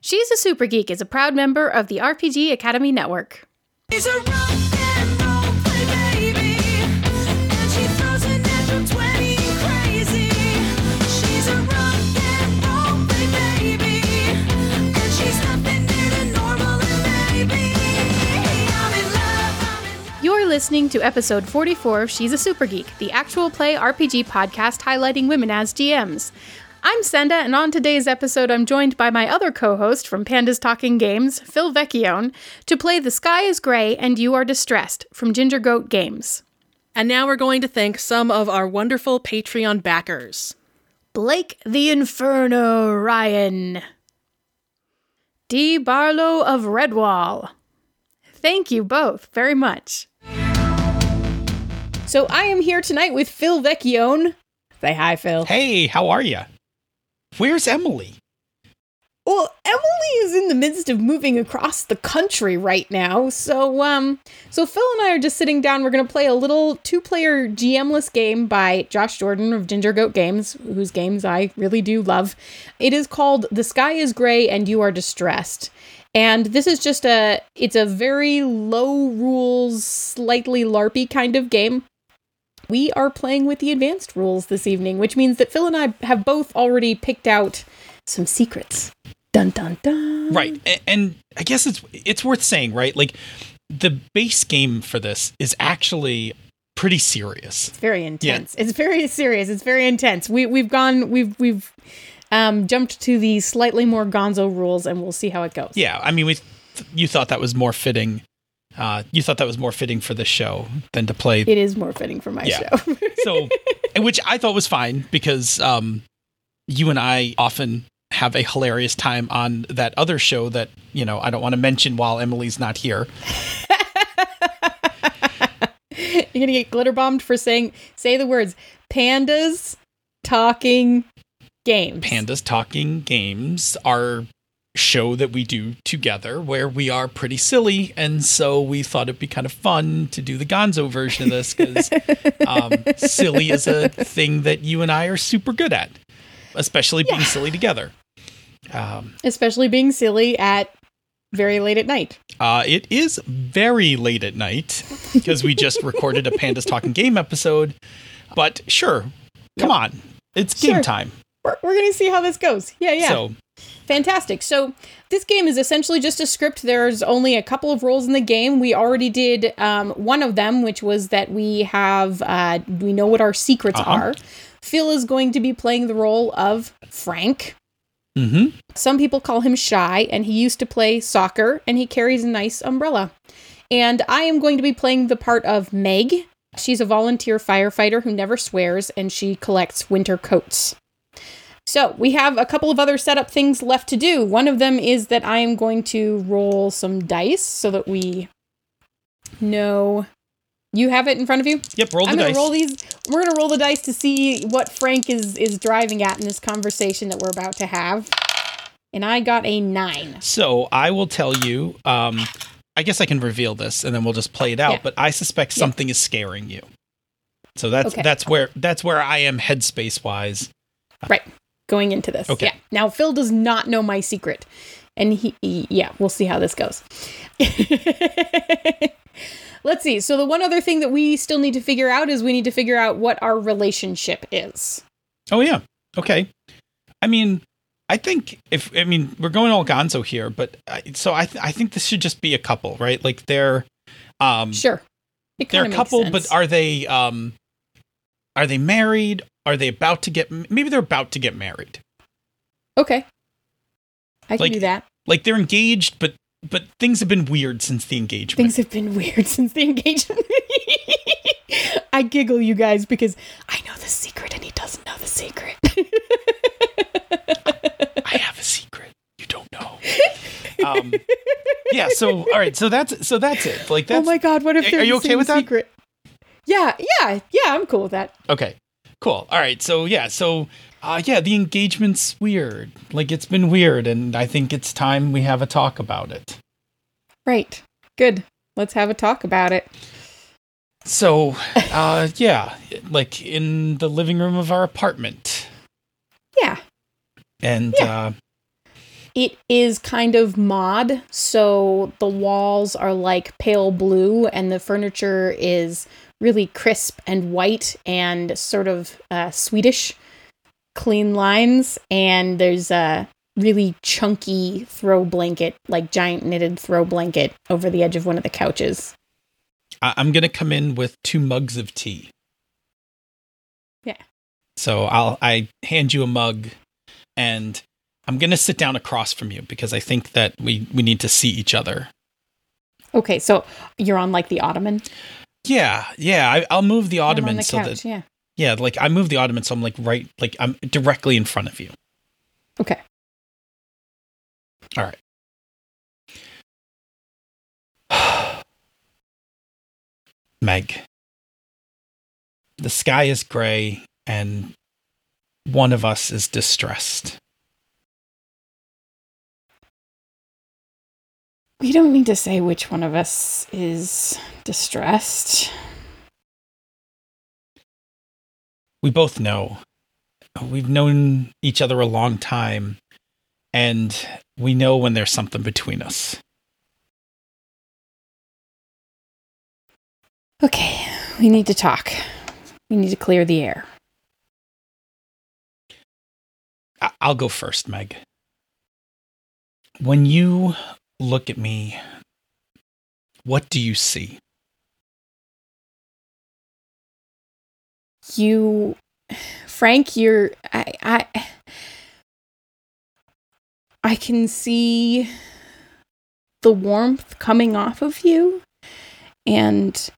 She's a Super Geek is a proud member of the RPG Academy Network. She's a rock and roll play baby, and she throws a natural 20 crazy. She's a rock and roll play baby, and she's nothing near to normal and maybe. I'm in love, I'm in love. You're listening to episode 44 of She's a Super Geek, the actual play RPG podcast highlighting women as GMs. I'm Senda, and on today's episode, I'm joined by my other co host from Pandas Talking Games, Phil Vecchione, to play The Sky is Gray and You Are Distressed from Ginger Goat Games. And now we're going to thank some of our wonderful Patreon backers. Blake the Inferno Ryan. D. Barlow of Redwall. Thank you both very much. So I am here tonight with Phil Vecchione. Say hi, Phil. Hey, how are you? Where's Emily? Well, Emily is in the midst of moving across the country right now. So, um, so Phil and I are just sitting down. We're going to play a little two-player GMless game by Josh Jordan of Ginger Goat Games, whose games I really do love. It is called "The Sky Is Gray and You Are Distressed." And this is just a it's a very low rules, slightly larpy kind of game. We are playing with the advanced rules this evening, which means that Phil and I have both already picked out some secrets. Dun dun dun. Right, a- and I guess it's it's worth saying, right? Like the base game for this is actually pretty serious. It's very intense. It's very serious. It's very intense. We we've gone we've we've um jumped to the slightly more gonzo rules and we'll see how it goes. Yeah, I mean, we you thought that was more fitting. Uh, you thought that was more fitting for this show than to play. It is more fitting for my Yeah. show. so, and which I thought was fine because um, you and I often have a hilarious time on that other show that you know I don't want to mention while Emily's not here. You're gonna get glitter bombed for saying say the words pandas talking games. Pandas Talking Games, our show that we do together where we are pretty silly. And so we thought it'd be kind of fun to do the gonzo version of this because um, silly is a thing that you and I are super good at, especially being silly together. Um, Especially being silly at very late at night. uh, it is very late at night because we just recorded a Pandas Talking Game episode. But sure, come on. It's game Sure. time. We're, we're gonna see how this goes. Yeah, yeah. So, Fantastic. So this game is essentially just a script. There's only a couple of roles in the game. We already did um, one of them, which was that we have uh, we know what our secrets Uh-huh. are. Phil is going to be playing the role of Frank. Mm-hmm. Some people call him shy, and he used to play soccer, and he carries a nice umbrella. And I am going to be playing the part of Meg. She's a volunteer firefighter who never swears, and she collects winter coats. So we have a couple of other setup things left to do. One of them is that I am going to roll some dice so that we know. You have it in front of you. Yep, roll the I'm gonna dice. roll these. We're gonna roll the dice to see what Frank is is driving at in this conversation that we're about to have. And I got a nine. So I will tell you. Um, I guess I can reveal this, and then we'll just play it out. Yeah. But I suspect something is scaring you. So that's Okay. that's where that's where I am headspace wise. Right. Going into this. Okay. Yeah. Now Phil does not know my secret. And he, he- yeah, we'll see how this goes. Let's see. So the one other thing that we still need to figure out is we need to figure out what our relationship is. Oh yeah. Okay. I mean, I think if I mean we're going all Gonzo here, but I, so I th- I think this should just be a couple, right? Like they're um Sure. It they're a couple, sense. but are they um are they married? Are they about to get maybe they're about to get married? Okay. I can Like- do that. Like they're engaged, but but things have been weird since the engagement. Things have been weird since the engagement. I giggle, you guys, because I know the secret and he doesn't know the secret. I have a secret you don't know. um, yeah. So all right. So that's so that's it. Like oh my god, what if Are- they're are you okay with that? secret? Yeah, yeah, yeah, I'm cool with that. okay. Cool. All right. So yeah. So uh, yeah, the engagement's weird. Like it's been weird, and I think it's time we have a talk about it. Right. Good. Let's have a talk about it. So uh, yeah, like in the living room of our apartment, Yeah. and Yeah. uh, it is kind of mod, so the walls are like pale blue, and the furniture is really crisp and white and sort of uh, Swedish clean lines. And there's a really chunky throw blanket, like giant knitted throw blanket, over the edge of one of the couches. I- I'm gonna come in with two mugs of tea. Yeah. So I'll I hand you a mug, and I'm gonna sit down across from you because I think that we we need to see each other. Okay, so you're on like the ottoman. Yeah, yeah. I, I'll move the ottoman the so couch. that yeah. yeah, like I move the ottoman so I'm like right, like I'm directly in front of you. Okay. All right. Meg, the sky is gray and one of us is distressed. We don't need to say which one of us is distressed. We both know. We've known each other a long time, and we know when there's something between us. Okay, we need to talk. We need to clear the air. I'll go first, Meg. When you look at me, what do you see? You, Frank, you're. I. I. I can see the warmth coming off of you and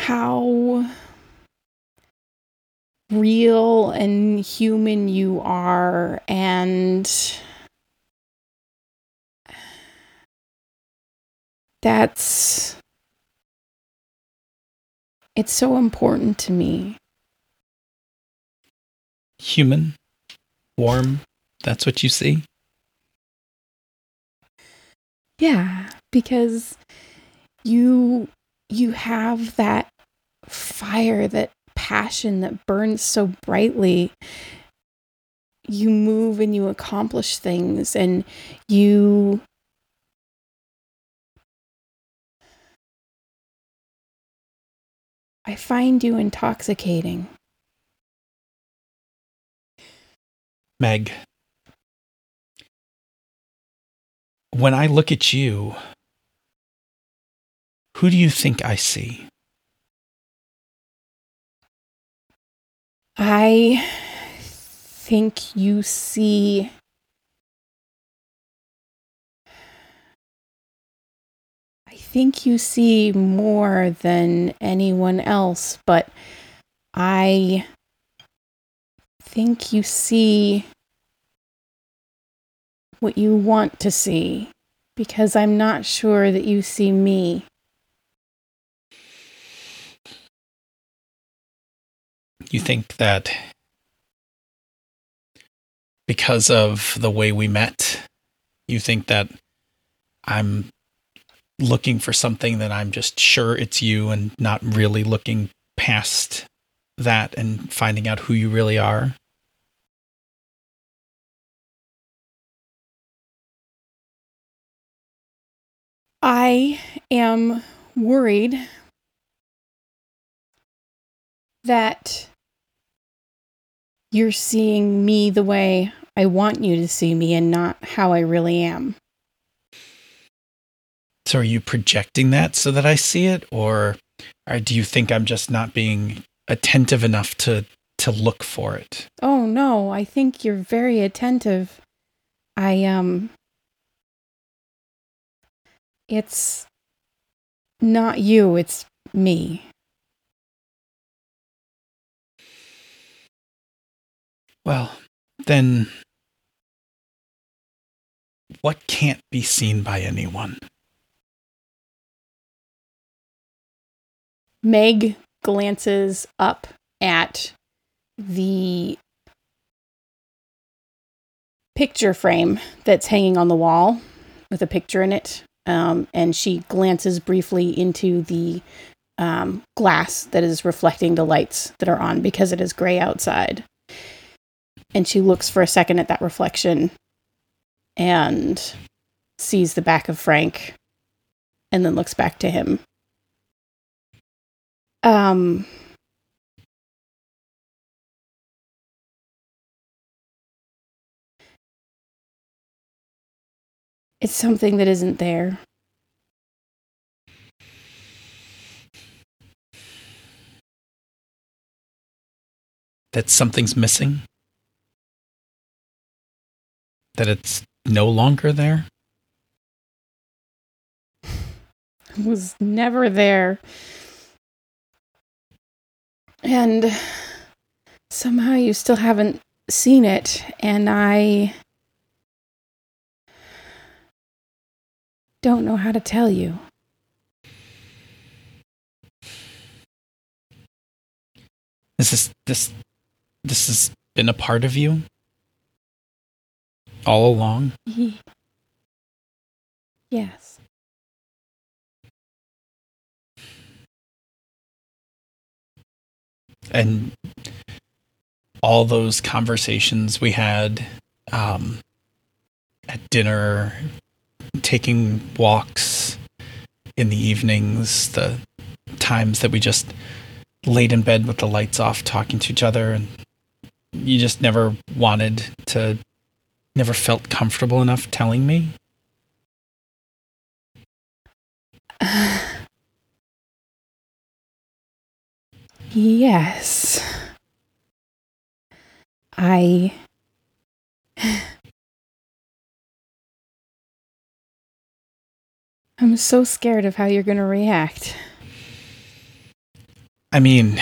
how real and human you are and that's it's so important to me Human? Warm? That's what you see? Yeah, because you you have that fire, that passion that burns so brightly. You move and you accomplish things and you I find you intoxicating. Meg, when I look at you, who do you think I see? I think you see. Think you see more than anyone else, but I think you see what you want to see because I'm not sure that you see me. You think that because of the way we met, you think that I'm looking for something that I'm just sure it's you and not really looking past that and finding out who you really are? I am worried that you're seeing me the way I want you to see me and not how I really am. So are you projecting that so that I see it or, or do you think I'm just not being attentive enough to to look for it? Oh no, I think you're very attentive. I um it's not you, it's me. Well, then what can't be seen by anyone? Meg glances up at the picture frame that's hanging on the wall with a picture in it. Um, and she glances briefly into the um, glass that is reflecting the lights that are on because it is gray outside. And she looks for a second at that reflection and sees the back of Frank and then looks back to him. Um It's something that isn't there. That something's missing? That it's no longer there? It was never there. And somehow you still haven't seen it, and I don't know how to tell you. This Is this this has been a part of you? All along? Ye- Yes. And all those conversations we had um, at dinner, taking walks in the evenings, the times that we just laid in bed with the lights off, talking to each other, and you just never wanted to, never felt comfortable enough telling me. Yes. I. I'm so scared of how you're going to react. I mean,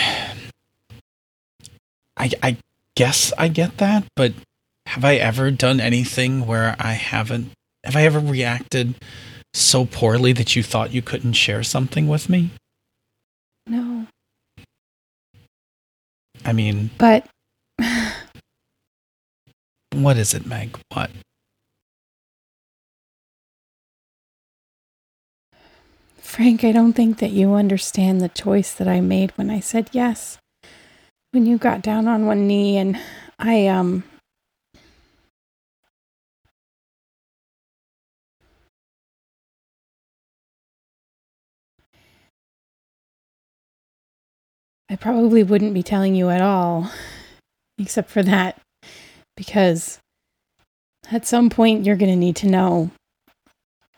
I I guess I get that, but have I ever done anything where I haven't? Have I ever reacted so poorly that you thought you couldn't share something with me? No. I mean, But what is it, Meg? What? Frank, I don't think that you understand the choice that I made when I said yes. When you got down on one knee and I, um. I probably wouldn't be telling you at all, except for that, because at some point you're going to need to know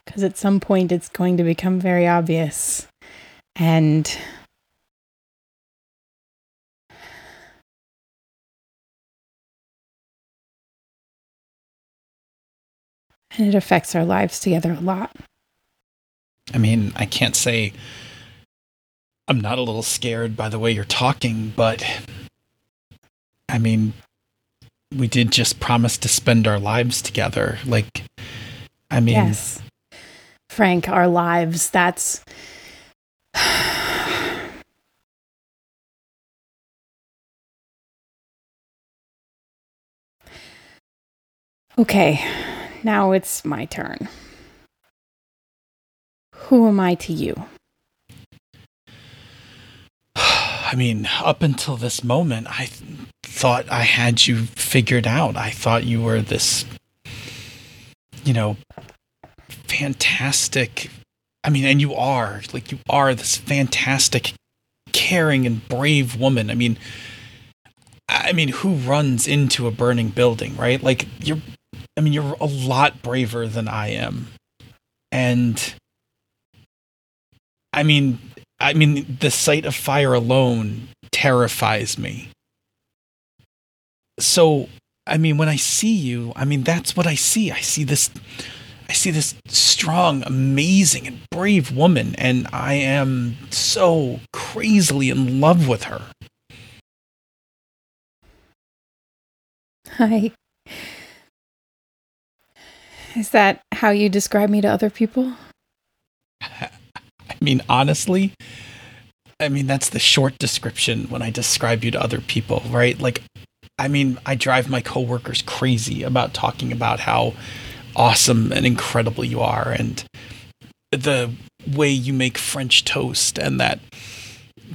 because at some point it's going to become very obvious. And and it affects our lives together a lot. I mean, I can't say I'm not a little scared by the way you're talking, but I mean, we did just promise to spend our lives together. Like, I mean, yes. Frank, our lives, that's Okay, now it's my turn. Who am I to you? I mean, up until this moment, I th- thought I had you figured out. I thought you were this, you know, fantastic. I mean, and you are, like, you are this fantastic, caring, and brave woman. I mean, I mean, who runs into a burning building, right? Like, you're, I mean, you're a lot braver than I am. And, I mean, I mean, the sight of fire alone terrifies me. So, I mean, when I see you, I mean, that's what I see. I see this, I see this strong, amazing, and brave woman, and I am so crazily in love with her. Hi. Is that how you describe me to other people? I mean, honestly, I mean, that's the short description when I describe you to other people, right? Like, I mean, I drive my coworkers crazy about talking about how awesome and incredible you are and the way you make French toast and that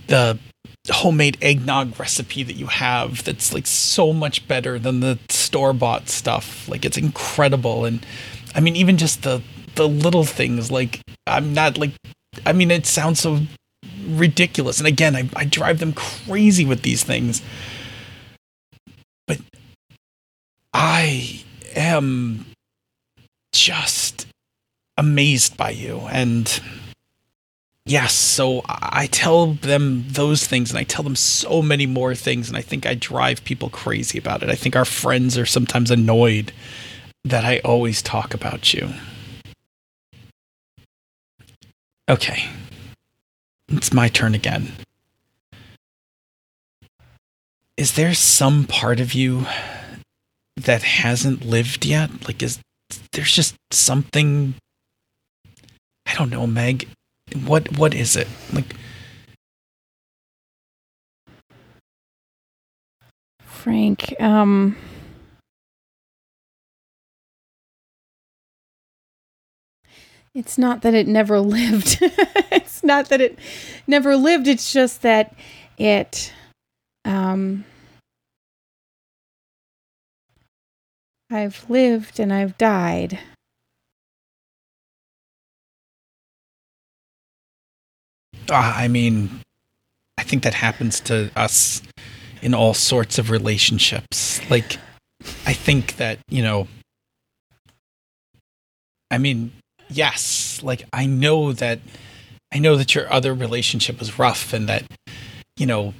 the homemade eggnog recipe that you have that's like so much better than the store bought stuff. Like, it's incredible. And I mean, even just the the little things like I'm not like I mean, it sounds so ridiculous. And again, I, I drive them crazy with these things. But I am just amazed by you. And yes, so I tell them those things and I tell them so many more things. And I think I drive people crazy about it. I think our friends are sometimes annoyed that I always talk about you. Okay. It's my turn again. Is there some part of you that hasn't lived yet? Like, is there's just something? I don't know, Meg. What what is it? Like, Frank, um. It's not that it never lived. it's not that it never lived. It's just that it, um, I've lived and I've died. ah, I mean, I think that happens to us in all sorts of relationships. Like, I think that you know. I mean, yes, like I know that I know that your other relationship was rough and that you know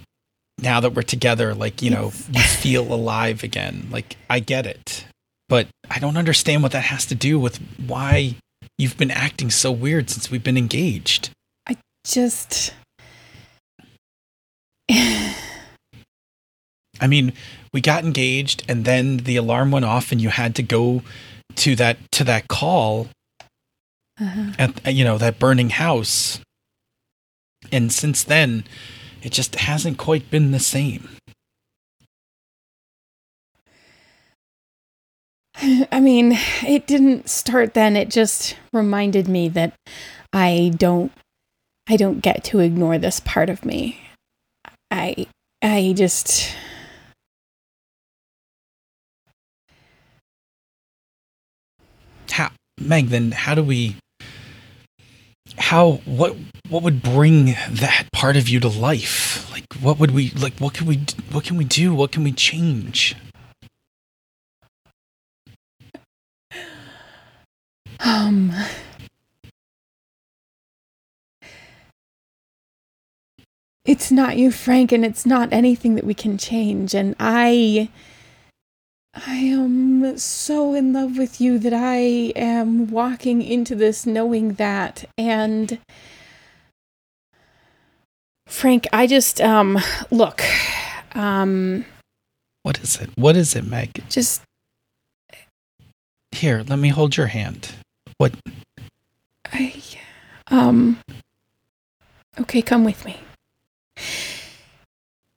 now that we're together like you know you feel alive again. Like I get it. But I don't understand what that has to do with why you've been acting so weird since we've been engaged. I just. I mean, we got engaged and then the alarm went off and you had to go to that to that call Uh, at you know that burning house and since then it just hasn't quite been the same I mean, it didn't start then. It just reminded me that I don't I don't get to ignore this part of me. I I just how meg then how do we how what what would bring that part of you to life? Like what would we like what can we what can we do? What can we change? Um. It's not you, Frank, and it's not anything that we can change. And I I am so in love with you that I am walking into this knowing that and Frank, I just um look, um what is it? What is it meg? just here let me hold your hand. What? I um okay, come with me.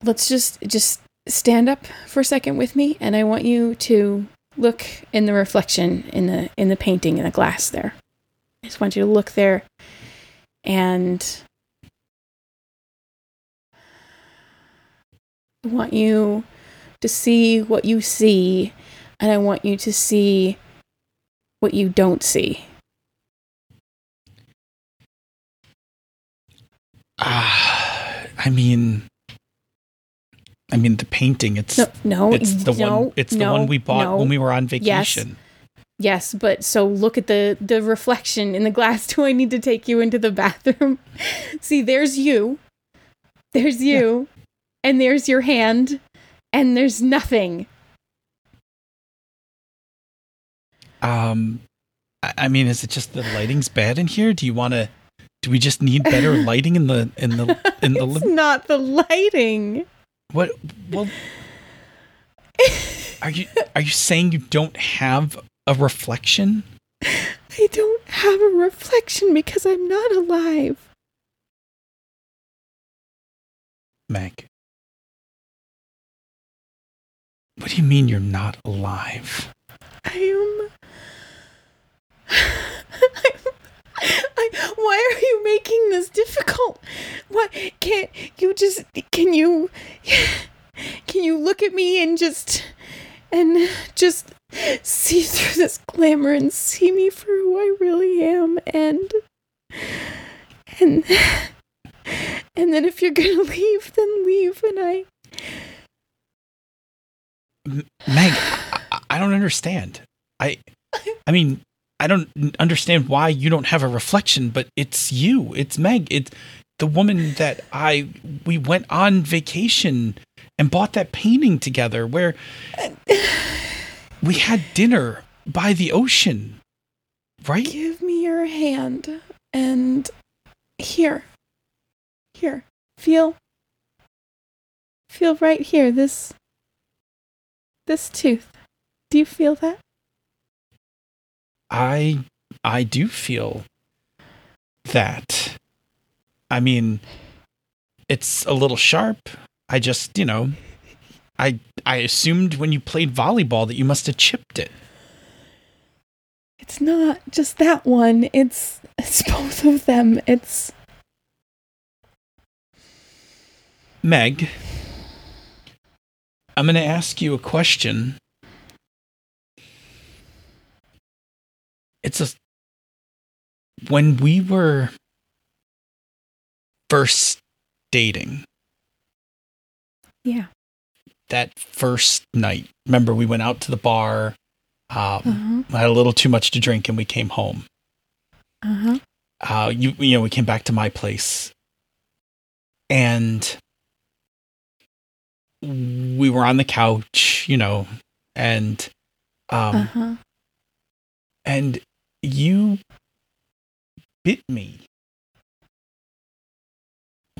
Let's just just stand up for a second with me and I want you to look in the reflection in the in the painting in the glass there. I just want you to look there and I want you to see what you see and I want you to see what you don't see. ah i mean i mean the painting it's No, no, it's the no, one it's the no, one we bought when we were on vacation Yes, but so look at the the reflection in the glass. Do I need to take you into the bathroom? See, there's you. There's you. And there's your hand. And there's nothing. Um, I I mean, is it just the lighting's bad in here? Do you want to? Do we just need better lighting in the in the in the It's li- not the lighting. What? Well, are you are you saying you don't have a reflection? I don't have a reflection because I'm not alive. Meg. What do you mean you're not alive? I am. I, why are you making this difficult? What can't you just can you can you look at me and just and just see through this glamour and see me for who I really am and and and then if you're gonna leave, then leave and I Meg, I- I don't understand. I, I mean, I don't understand why you don't have a reflection, but it's you. It's Meg. It's the woman that I we went on vacation and bought that painting together where we had dinner by the ocean. Right? give me your hand and here. Here. Feel feel right here, this this tooth. Do you feel that? I I do feel that. I mean, it's a little sharp. I just, you know, I I assumed when you played volleyball that you must have chipped it. It's not just that one. It's it's both of them. It's Meg, I'm going to ask you a question. A when we were first dating, yeah. that first night. Remember, we went out to the bar. Um, Uh-huh. I had a little too much to drink, and we came home. Uh-huh. Uh, you you know, we came back to my place, and we were on the couch, you know, and um, Uh-huh. and you bit me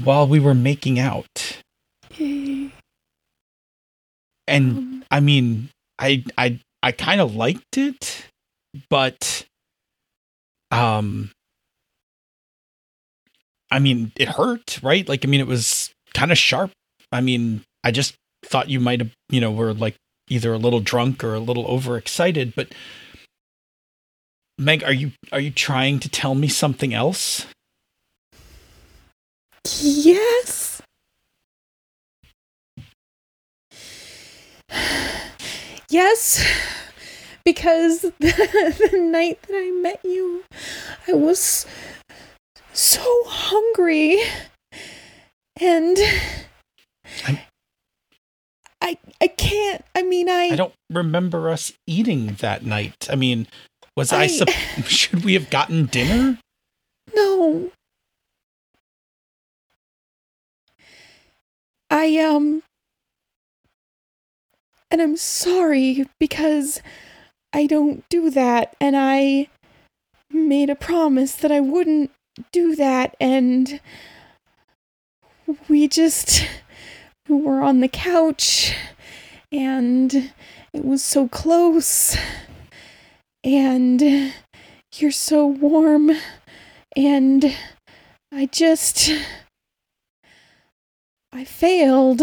while we were making out, and Um, I mean, I I I kind of liked it, but um I mean, it hurt, right? Like I mean, it was kind of sharp. I mean, I just thought you might have, you know, were like either a little drunk or a little overexcited, but Meg, are you are you trying to tell me something else? Yes. Yes, because the, the night that I met you, I was so hungry, and I'm- I I can't. I mean, I I don't remember us eating that night. I mean, was I, I- sup- should we have gotten dinner? No. I um and I'm sorry because I don't do that and I made a promise that I wouldn't do that and we just we were on the couch and it was so close and you're so warm and I just I failed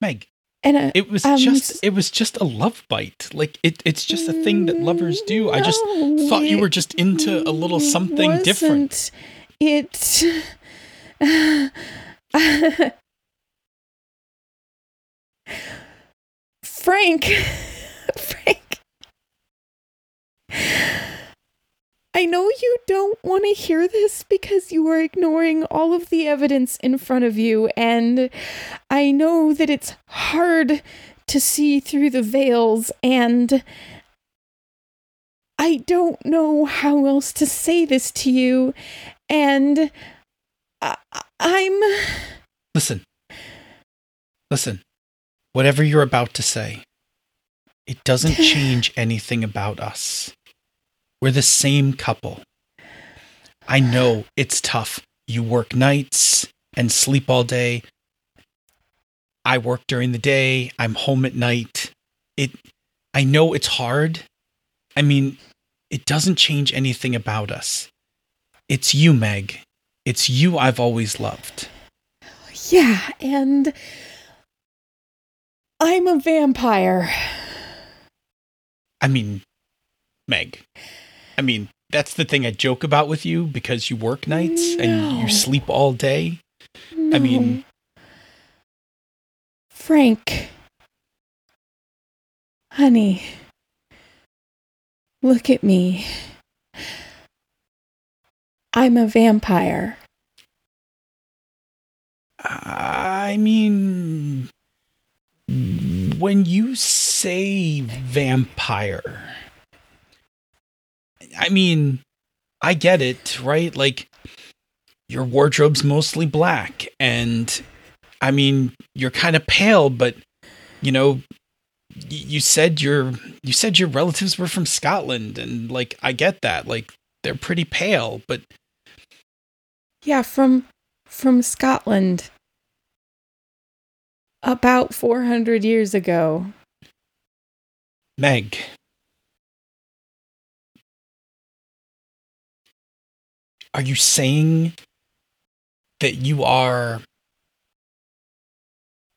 Meg, and I, it was Um, just it was just a love bite. Like it it's just a thing that lovers do. I just thought you were just into a little something different. wasn't. It Frank Frank I know you don't want to hear this because you are ignoring all of the evidence in front of you, and I know that it's hard to see through the veils, and I don't know how else to say this to you, and I- I'm. Listen. Listen. Whatever you're about to say, it doesn't change anything about us. We're the same couple. I know it's tough. You work nights and sleep all day. I work during the day. I'm home at night. It I know it's hard. I mean, it doesn't change anything about us. It's you, Meg. It's you I've always loved. Yeah, and I'm a vampire. I mean, Meg. I mean, that's the thing I joke about with you because you work nights and you sleep all day. I mean- Frank, Honey, look at me. I'm a vampire. I mean, when you say vampire, I mean, I get it, right? Like, your wardrobe's mostly black, and I mean, you're kind of pale, but you know, you said your you said your relatives were from Scotland, and like, I get that. Like, they're pretty pale, but Yeah, from from Scotland. About 400 years ago. Meg. Are you saying that you are.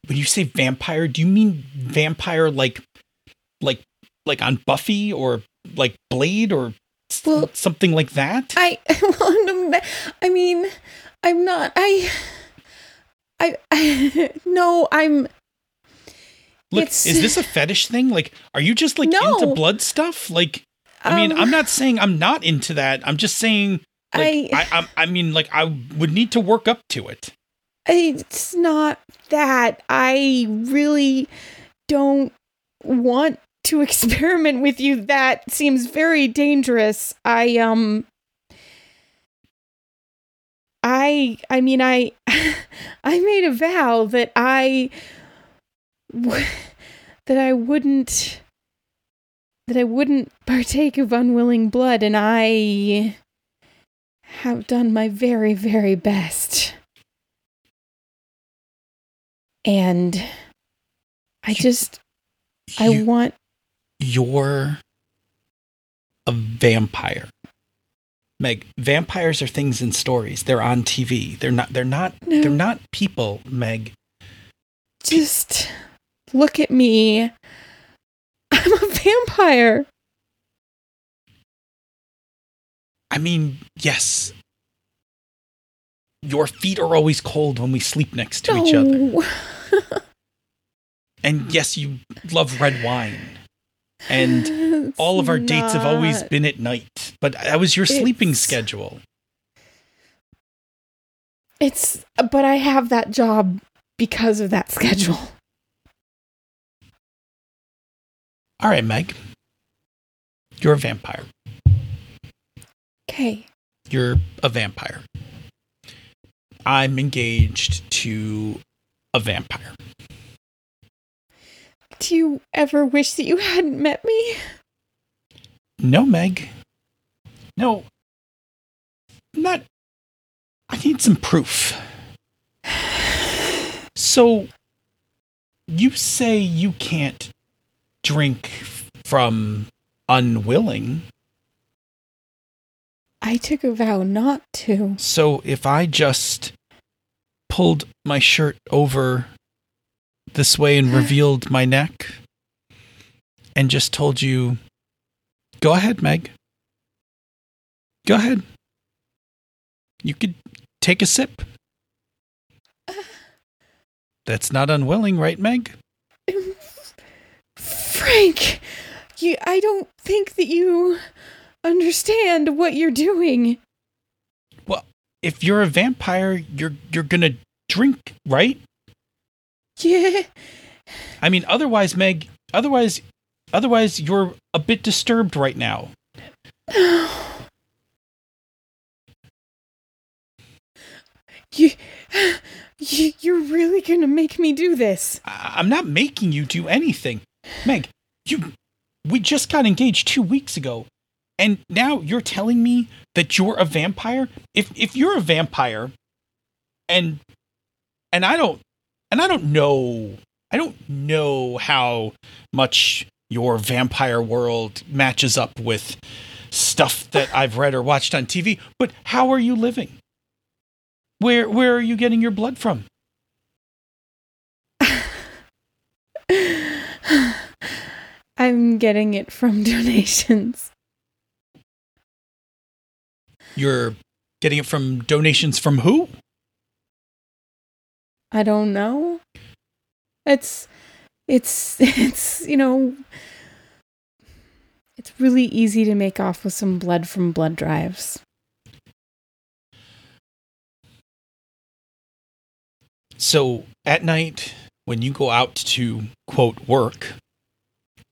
When you say vampire, do you mean vampire like. like. like on Buffy or like Blade or Well, something like that? I I mean, I'm not I I, I no, I'm Look, it's- is this a fetish thing? Like, are you just like No. into blood stuff? Like, I mean, um, I'm not saying I'm not into that. I'm just saying, like, I- I, I, I mean, like, I would need to work up to it. it's not that I really don't want to experiment with you. That seems very dangerous. I um I I mean I I made a vow that I w- that I wouldn't that I wouldn't partake of unwilling blood and I have done my very very best. And I just I You- want you're a vampire. Meg, vampires are things in stories. They're on TV. They're not. They're not. No. They're not people. Meg. just look at me. I'm a vampire. I mean, yes. Your feet are always cold when we sleep next to each other. And yes, you love red wine. And It's all of our dates have always been at night. But that was your sleeping It's- schedule. It's but I have that job because of that schedule. All right, Meg. You're a vampire. Okay. You're a vampire. I'm engaged to a vampire. Do you ever wish that you hadn't met me? No, Meg. No. Not. I need some proof. So, you say you can't drink from unwilling. I took a vow not to. So, if I just pulled my shirt over this way and revealed my neck and just told you, go ahead, Meg. Go ahead. You could take a sip. That's not unwilling, right, Meg? Frank, you I don't think that you understand what you're doing. Well, if you're a vampire, you're you're gonna drink, right? Yeah. I mean, otherwise, Meg, otherwise, otherwise, you're a bit disturbed right now. You, you you're really gonna make me do this? I- I'm not making you do anything. Meg, you we just got engaged 2 weeks ago. And now you're telling me that you're a vampire? If if you're a vampire and and I don't and I don't know I don't know how much your vampire world matches up with stuff that I've read or watched on TV, but how are you living? Where where are you getting your blood from? I'm getting it from donations. You're getting it from donations from who? I don't know. It's it's it's you know It's really easy to make off with some blood from blood drives. So at night, when you go out to quote work,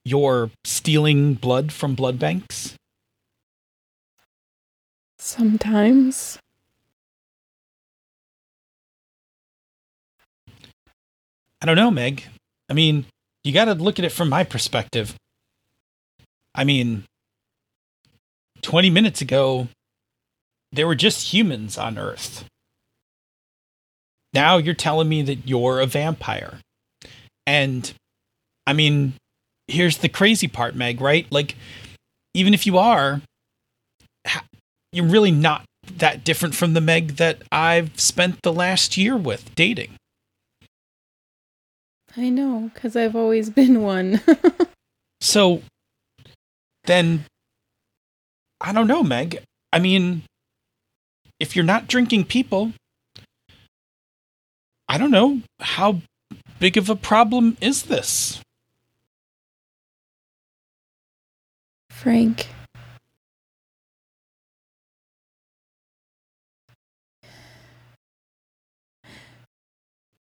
you're stealing blood from blood banks? Sometimes. I don't know, Meg. I mean, you got to look at it from my perspective. I mean, 20 minutes ago, there were just humans on Earth. Now you're telling me that you're a vampire. And I mean, here's the crazy part, Meg, right? Like, even if you are, you're really not that different from the Meg that I've spent the last year with dating. I know, because I've always been one. So then I don't know, Meg. I mean, if you're not drinking people, I don't know how big of a problem is this? Frank.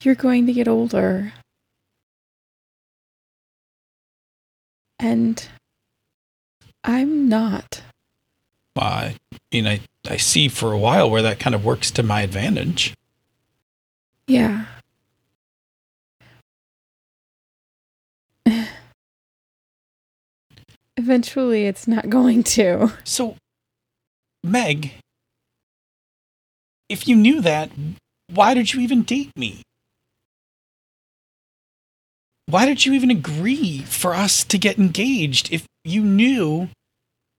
You're going to get older. And I'm not. I mean, I, I see for a while where that kind of works to my advantage. Yeah. Eventually, it's not going to. So, Meg, if you knew that, why did you even date me? Why did you even agree for us to get engaged if you knew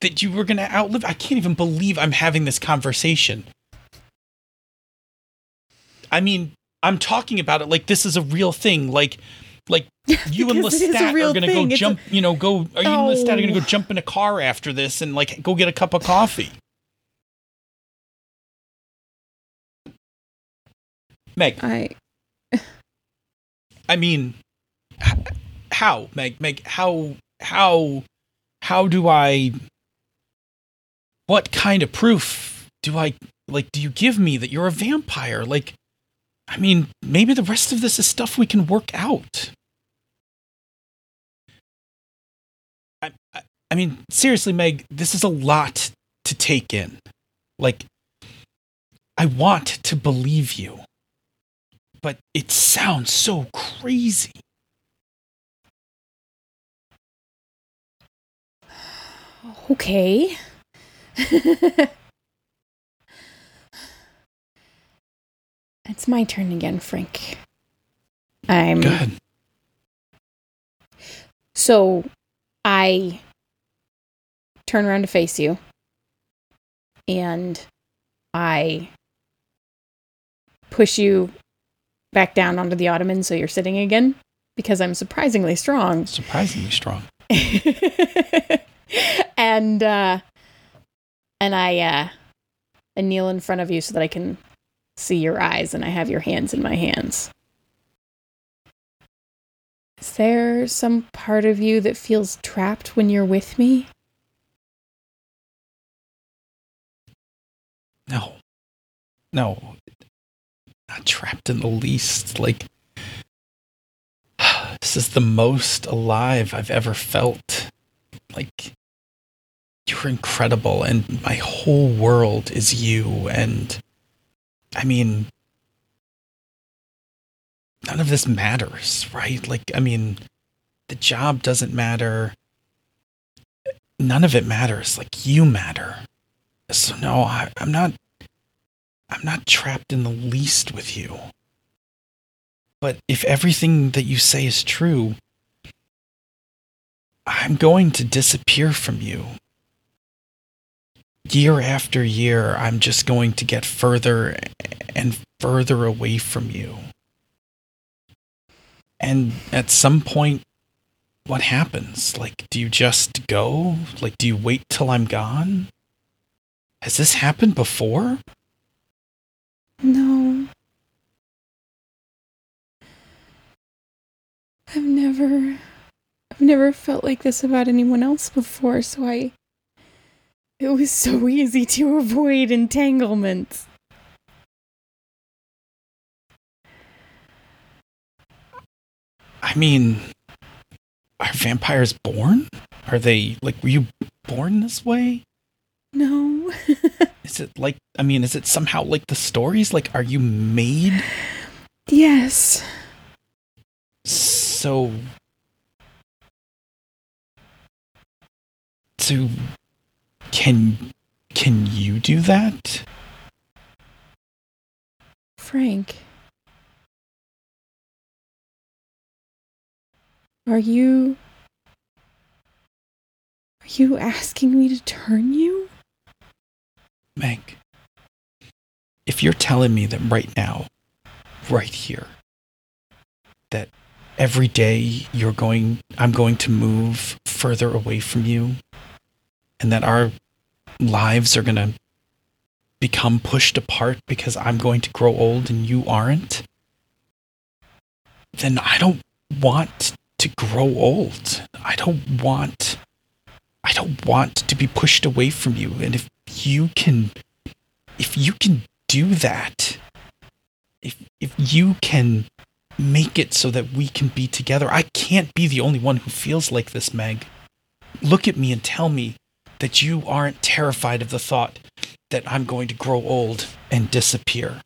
that you were going to outlive? I can't even believe I'm having this conversation. I mean, I'm talking about it like this is a real thing. Like, like you and Because it is a Lestat are going to go. It's a- jump. you know, go. Are you and oh. Lestat are going to Oh. go jump in a car after this and like go get a cup of coffee? Meg, I. I mean, how, Meg, Meg, how, how, how do I? What kind of proof do I like? Do you give me that you're a vampire? Like, I mean, maybe the rest of this is stuff we can work out. I, I, I mean, seriously, Meg, this is a lot to take in. Like, I want to believe you but it sounds so crazy. Okay. it's my turn again, Frank. I'm. Good. So I turn around to face you and I push you back down onto the ottoman so you're sitting again because I'm surprisingly strong. Surprisingly strong. and uh and I uh I kneel in front of you so that I can see your eyes and I have your hands in my hands. Is there some part of you that feels trapped when you're with me? No. No. Not trapped in the least. Like, this is the most alive I've ever felt. Like, you're incredible, and my whole world is you. And I mean, none of this matters, right? Like, I mean, the job doesn't matter. None of it matters. Like, you matter. So no, I, I'm not. I'm not trapped in the least with you. But if everything that you say is true, I'm going to disappear from you. Year after year, I'm just going to get further and further away from you. And at some point, what happens? Like, do you just go? Like, do you wait till I'm gone? Has this happened before? No. I've never I've never felt like this about anyone else before, so I. It was so easy to avoid entanglements. I mean, are vampires born? Are they like were you born this way? No. Is it like I mean, is it somehow like the stories? Like are you made yes. so so can can you do that? Frank. Are you. Are you asking me to turn you? Meg, if you're telling me that right now, right here, that every day you're going, I'm going to move further away from you, and that our lives are going to become pushed apart because I'm going to grow old and you aren't, then I don't want to grow old. I don't want I don't want to be pushed away from you. And if you can if you can do that, if if you can make it so that we can be together, I can't be the only one who feels like this, Meg. Look at me and tell me that you aren't terrified of the thought that I'm going to grow old and disappear.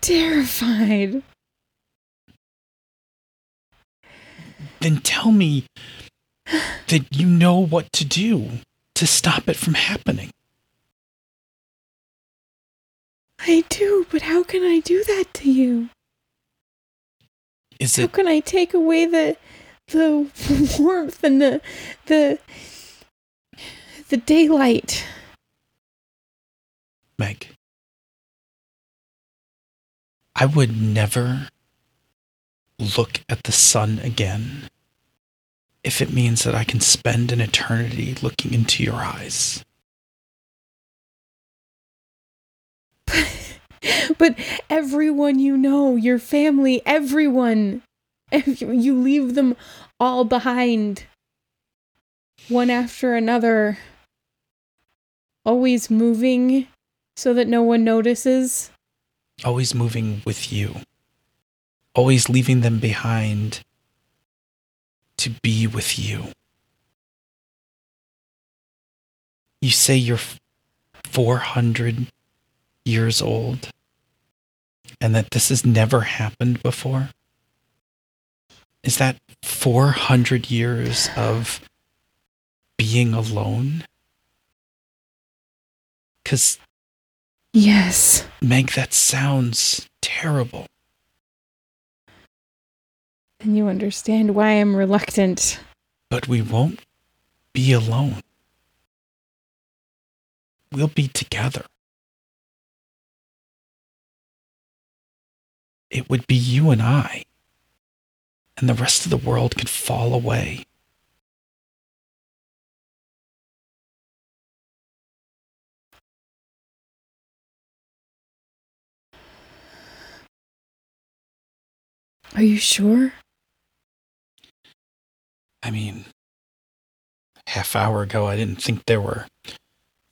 Terrified. Then tell me that you know what to do to stop it from happening. I do, but how can I do that to you? Is How it can I take away the the warmth and the the the daylight? Meg? I would never look at the sun again if it means that I can spend an eternity looking into your eyes. But everyone you know, your family, everyone, ev- you leave them all behind, one after another, always moving so that no one notices. Always moving with you. Always leaving them behind to be with you. You say you're 400 years old and that this has never happened before? Is that 400 years of being alone? Because, Yes. Meg, that sounds terrible. And you understand why I'm reluctant. But we won't be alone. We'll be together. It would be you and I, and the rest of the world could fall away. Are you sure? I mean, half hour ago I didn't think there were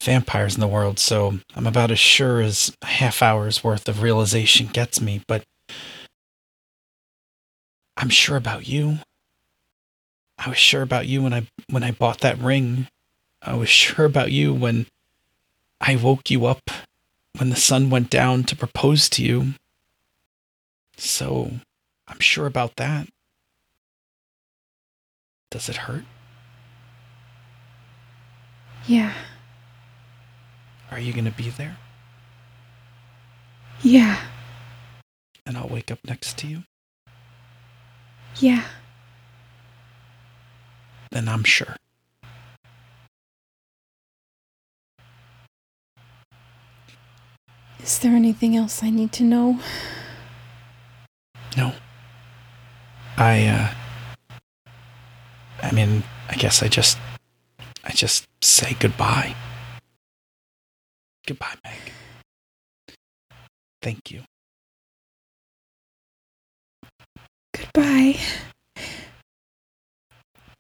vampires in the world, so I'm about as sure as a half hour's worth of realization gets me, but I'm sure about you. I was sure about you when I when I bought that ring. I was sure about you when I woke you up when the sun went down to propose to you. So, I'm sure about that. Does it hurt? Yeah. Are you going to be there? Yeah. And I'll wake up next to you? Yeah. Then I'm sure. Is there anything else I need to know? No. I, uh. I mean, I guess I just. I just say goodbye. Goodbye, Meg. Thank you. Goodbye.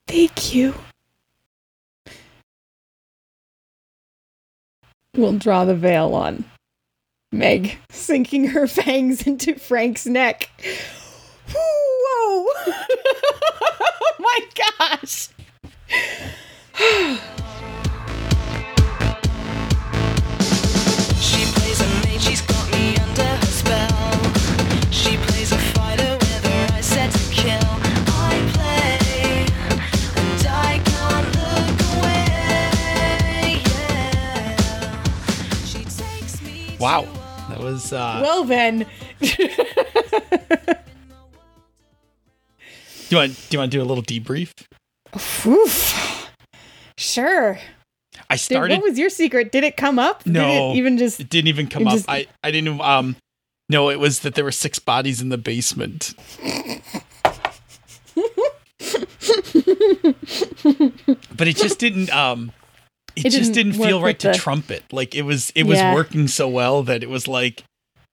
Thank you. We'll draw the veil on Meg, sinking her fangs into Frank's neck. Whoa! oh my gosh! She plays a maid, she's got me under her spell. She plays a fighter with her eyes set to kill. I play, and I can't look away. Yeah. She takes me Wow. That was uh Well then, do you want do you want to do a little debrief? Oof. Sure. I Dude, started what was your secret? Did it come up? Did No. it even just it didn't even come up. just- I I didn't um no, it was that there were six bodies in the basement. but it just didn't um it, It just didn't didn't feel right to the- trumpet. Like it was it was Yeah. working so well that it was like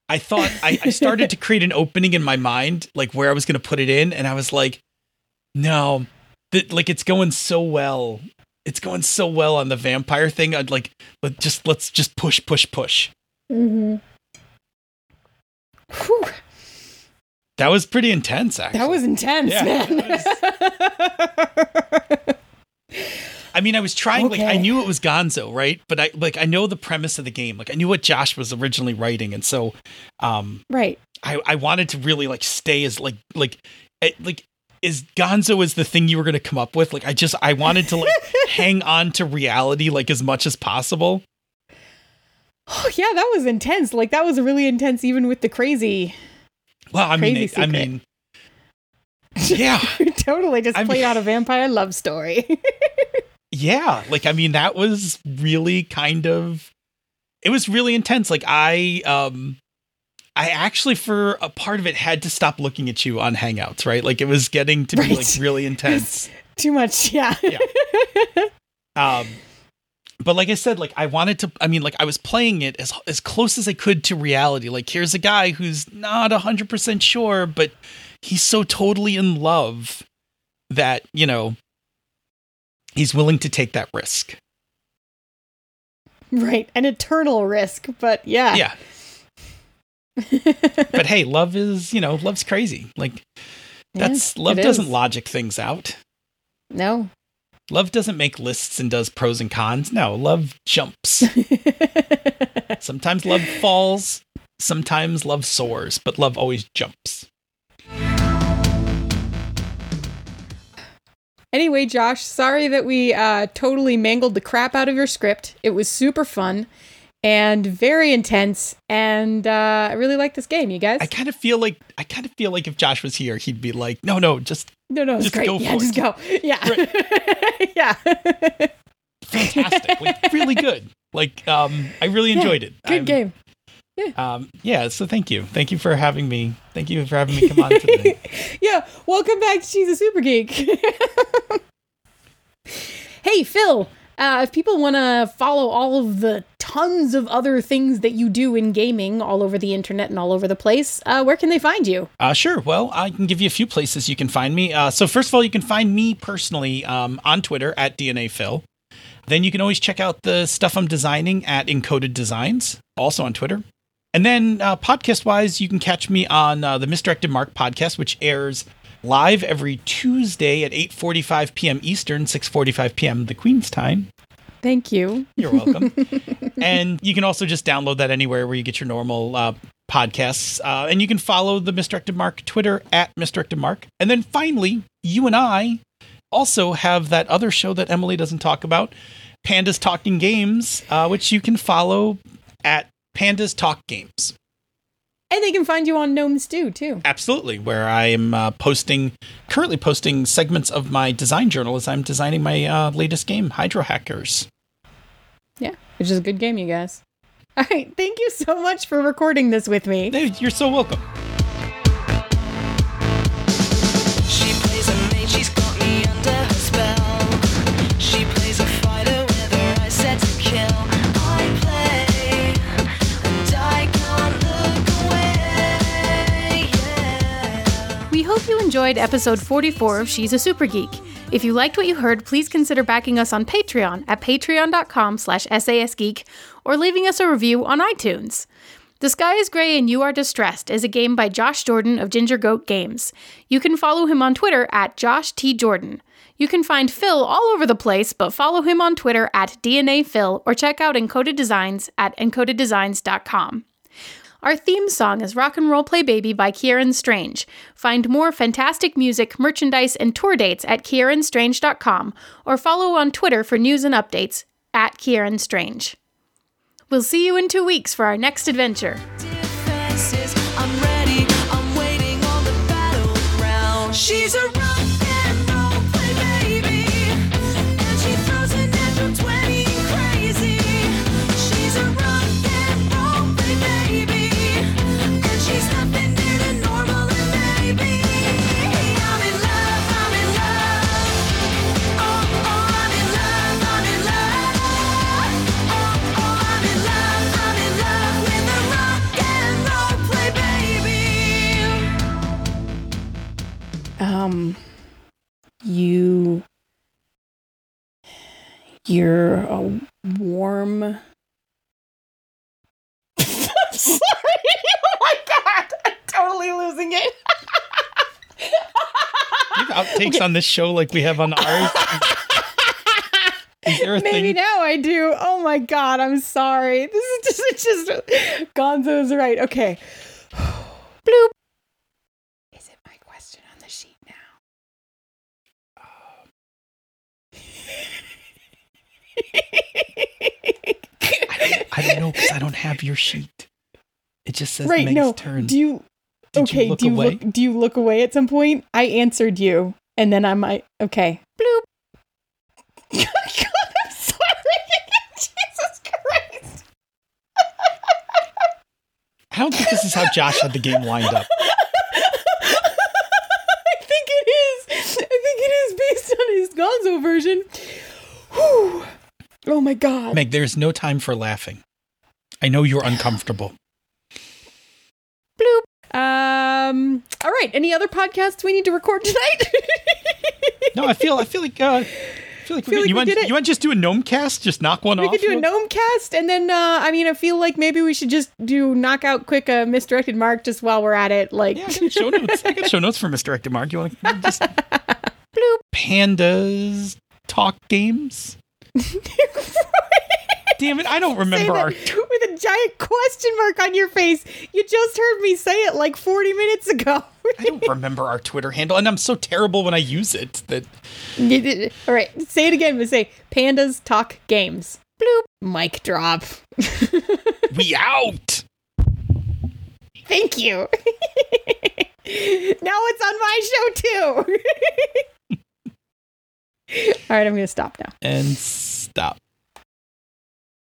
I thought I, I started to create an opening in my mind, like where I was gonna put it in, and I was like, no, that like it's going so well. It's going so well on the vampire thing. I'd like let just let's just push, push, push. Mm-hmm. Whew, That was pretty intense, actually. that was intense, Yeah, man. I mean, I was trying. Like, I knew it was Gonzo, right? But I like I know the premise of the game. Like, I knew what Josh was originally writing, and so, um, right. I I wanted to really like stay as like like eh, like is Gonzo is the thing you were going to come up with. Like, I just I wanted to like hang on to reality like as much as possible. Oh yeah, that was intense. Like that was really intense, even with the crazy. Well, I mean, Crazy it- I mean, yeah, totally just I played mean- out a vampire love story. yeah. Like, I mean, that was really kind of. It was really intense. Like, I um. I actually, for a part of it, had to stop looking at you on Hangouts, right? Like it was getting to be like really intense. Too much, yeah. Um, but like I said, like I wanted to. I mean, like I was playing it as as close as I could to reality. Like here's a guy who's not hundred percent sure, but he's so totally in love that you know he's willing to take that risk. right. An eternal risk, but yeah. Yeah. But hey, love is you know love's crazy. Like that's Yeah, love doesn't is. logic things out. No. Love doesn't make lists and does pros and cons. No, love jumps. Sometimes love falls, sometimes love soars, but love always jumps. Anyway, Josh, sorry that we uh, totally mangled the crap out of your script. It was super fun and very intense, and uh, I really like this game, you guys. I kind of feel like I kind of feel like if Josh was here, he'd be like, "No, no, just no, no, just great. go yeah, for just it. go. Yeah, yeah. fantastic, like really good." Like, um, I really Yeah, enjoyed it. Good I'm- game. Um, yeah. So thank you, thank you for having me. Thank you for having me come on today. yeah, welcome back to She's a Super Geek. hey, Phil, uh, if people want to follow all of the tons of other things that you do in gaming all over the internet and all over the place, uh, where can they find you? Uh, sure. Well, I can give you a few places you can find me. Uh, so first of all, you can find me personally um, on Twitter at DNA Phil. Then you can always check out the stuff I'm designing at Encoded Designs, also on Twitter. And then uh, podcast wise, you can catch me on uh, the Misdirected Mark podcast, which airs live every Tuesday at 8:45 p.m. Eastern, 6:45 p.m. the Queen's time. Thank you. You're welcome. and you can also just download that anywhere where you get your normal uh, podcasts. Uh, and you can follow the Misdirected Mark Twitter at Misdirected Mark. And then finally, you and I also have that other show that Emily doesn't talk about, Pandas Talking Games, uh, which you can follow at Pandas Talk Games. And they can find you on Gnome Stew, too. Absolutely, where I am uh, posting, currently posting segments of my design journal as I'm designing my uh, latest game, Hydro Hackers. Yeah, which is a good game, you guys. All right, thank you so much for recording this with me. You're so welcome. Enjoyed episode 44 of She's a Super Geek. If you liked what you heard, please consider backing us on Patreon at patreon.com slash sasgeek or leaving us a review on iTunes. The Sky is Grey and You Are Distressed is a game by Josh Jordan of Ginger Goat Games. You can follow him on Twitter at Josh T. Jordan. You can find Phil all over the place, but follow him on Twitter at DNA Phil or check out Encoded Designs at encodeddesigns.com. Our theme song is Rock and Roll Play Baby by Kieran Strange. Find more fantastic music, merchandise, and tour dates at kieranstrange.com or follow on Twitter for news and updates at Kieran Strange. We'll see you in two weeks for our next adventure. Um, you. You're a warm. Sorry. Oh my god. I'm totally losing it. You have outtakes on this show like we have on ours. Is there a Maybe thing? now I do. Oh my god, I'm sorry. This is just just Gonzo's right. Okay. Bloop. Is it my question on the sheet now? I don't know because I don't have your sheet. It just says right, Meg's no. turn. Do you Did okay, you look do you away? look do you look away at some point? I answered you and then I might okay. Bloop. God, I'm sorry. Jesus Christ. I don't think this is how Josh had the game lined up. I think it is. I think it is based on his Gonzo version. Whew. Oh my god. Meg, there's no time for laughing. I know you're uncomfortable. Bloop. Um. All right. Any other podcasts we need to record tonight? No, I feel I feel like uh, I feel like, we, Feel like you want did it. you want to just do a gnome cast, just knock one we off. We could do a gnome cast, and then uh, I mean, I feel like maybe we should just do knock out quick a misdirected mark just while we're at it. Like, Yeah, I got show notes. I got show notes for misdirected Mark. You want to just bloop pandas talk games? Damn it! I don't remember our. with a giant question mark on your face. You just heard me say it like forty minutes ago. I don't remember our Twitter handle, and I'm so terrible when I use it that All right, say it again. But say pandas talk games. Bloop. Mic drop. we out. Thank you. now it's on my show too. All right, I'm going to stop now. And stop.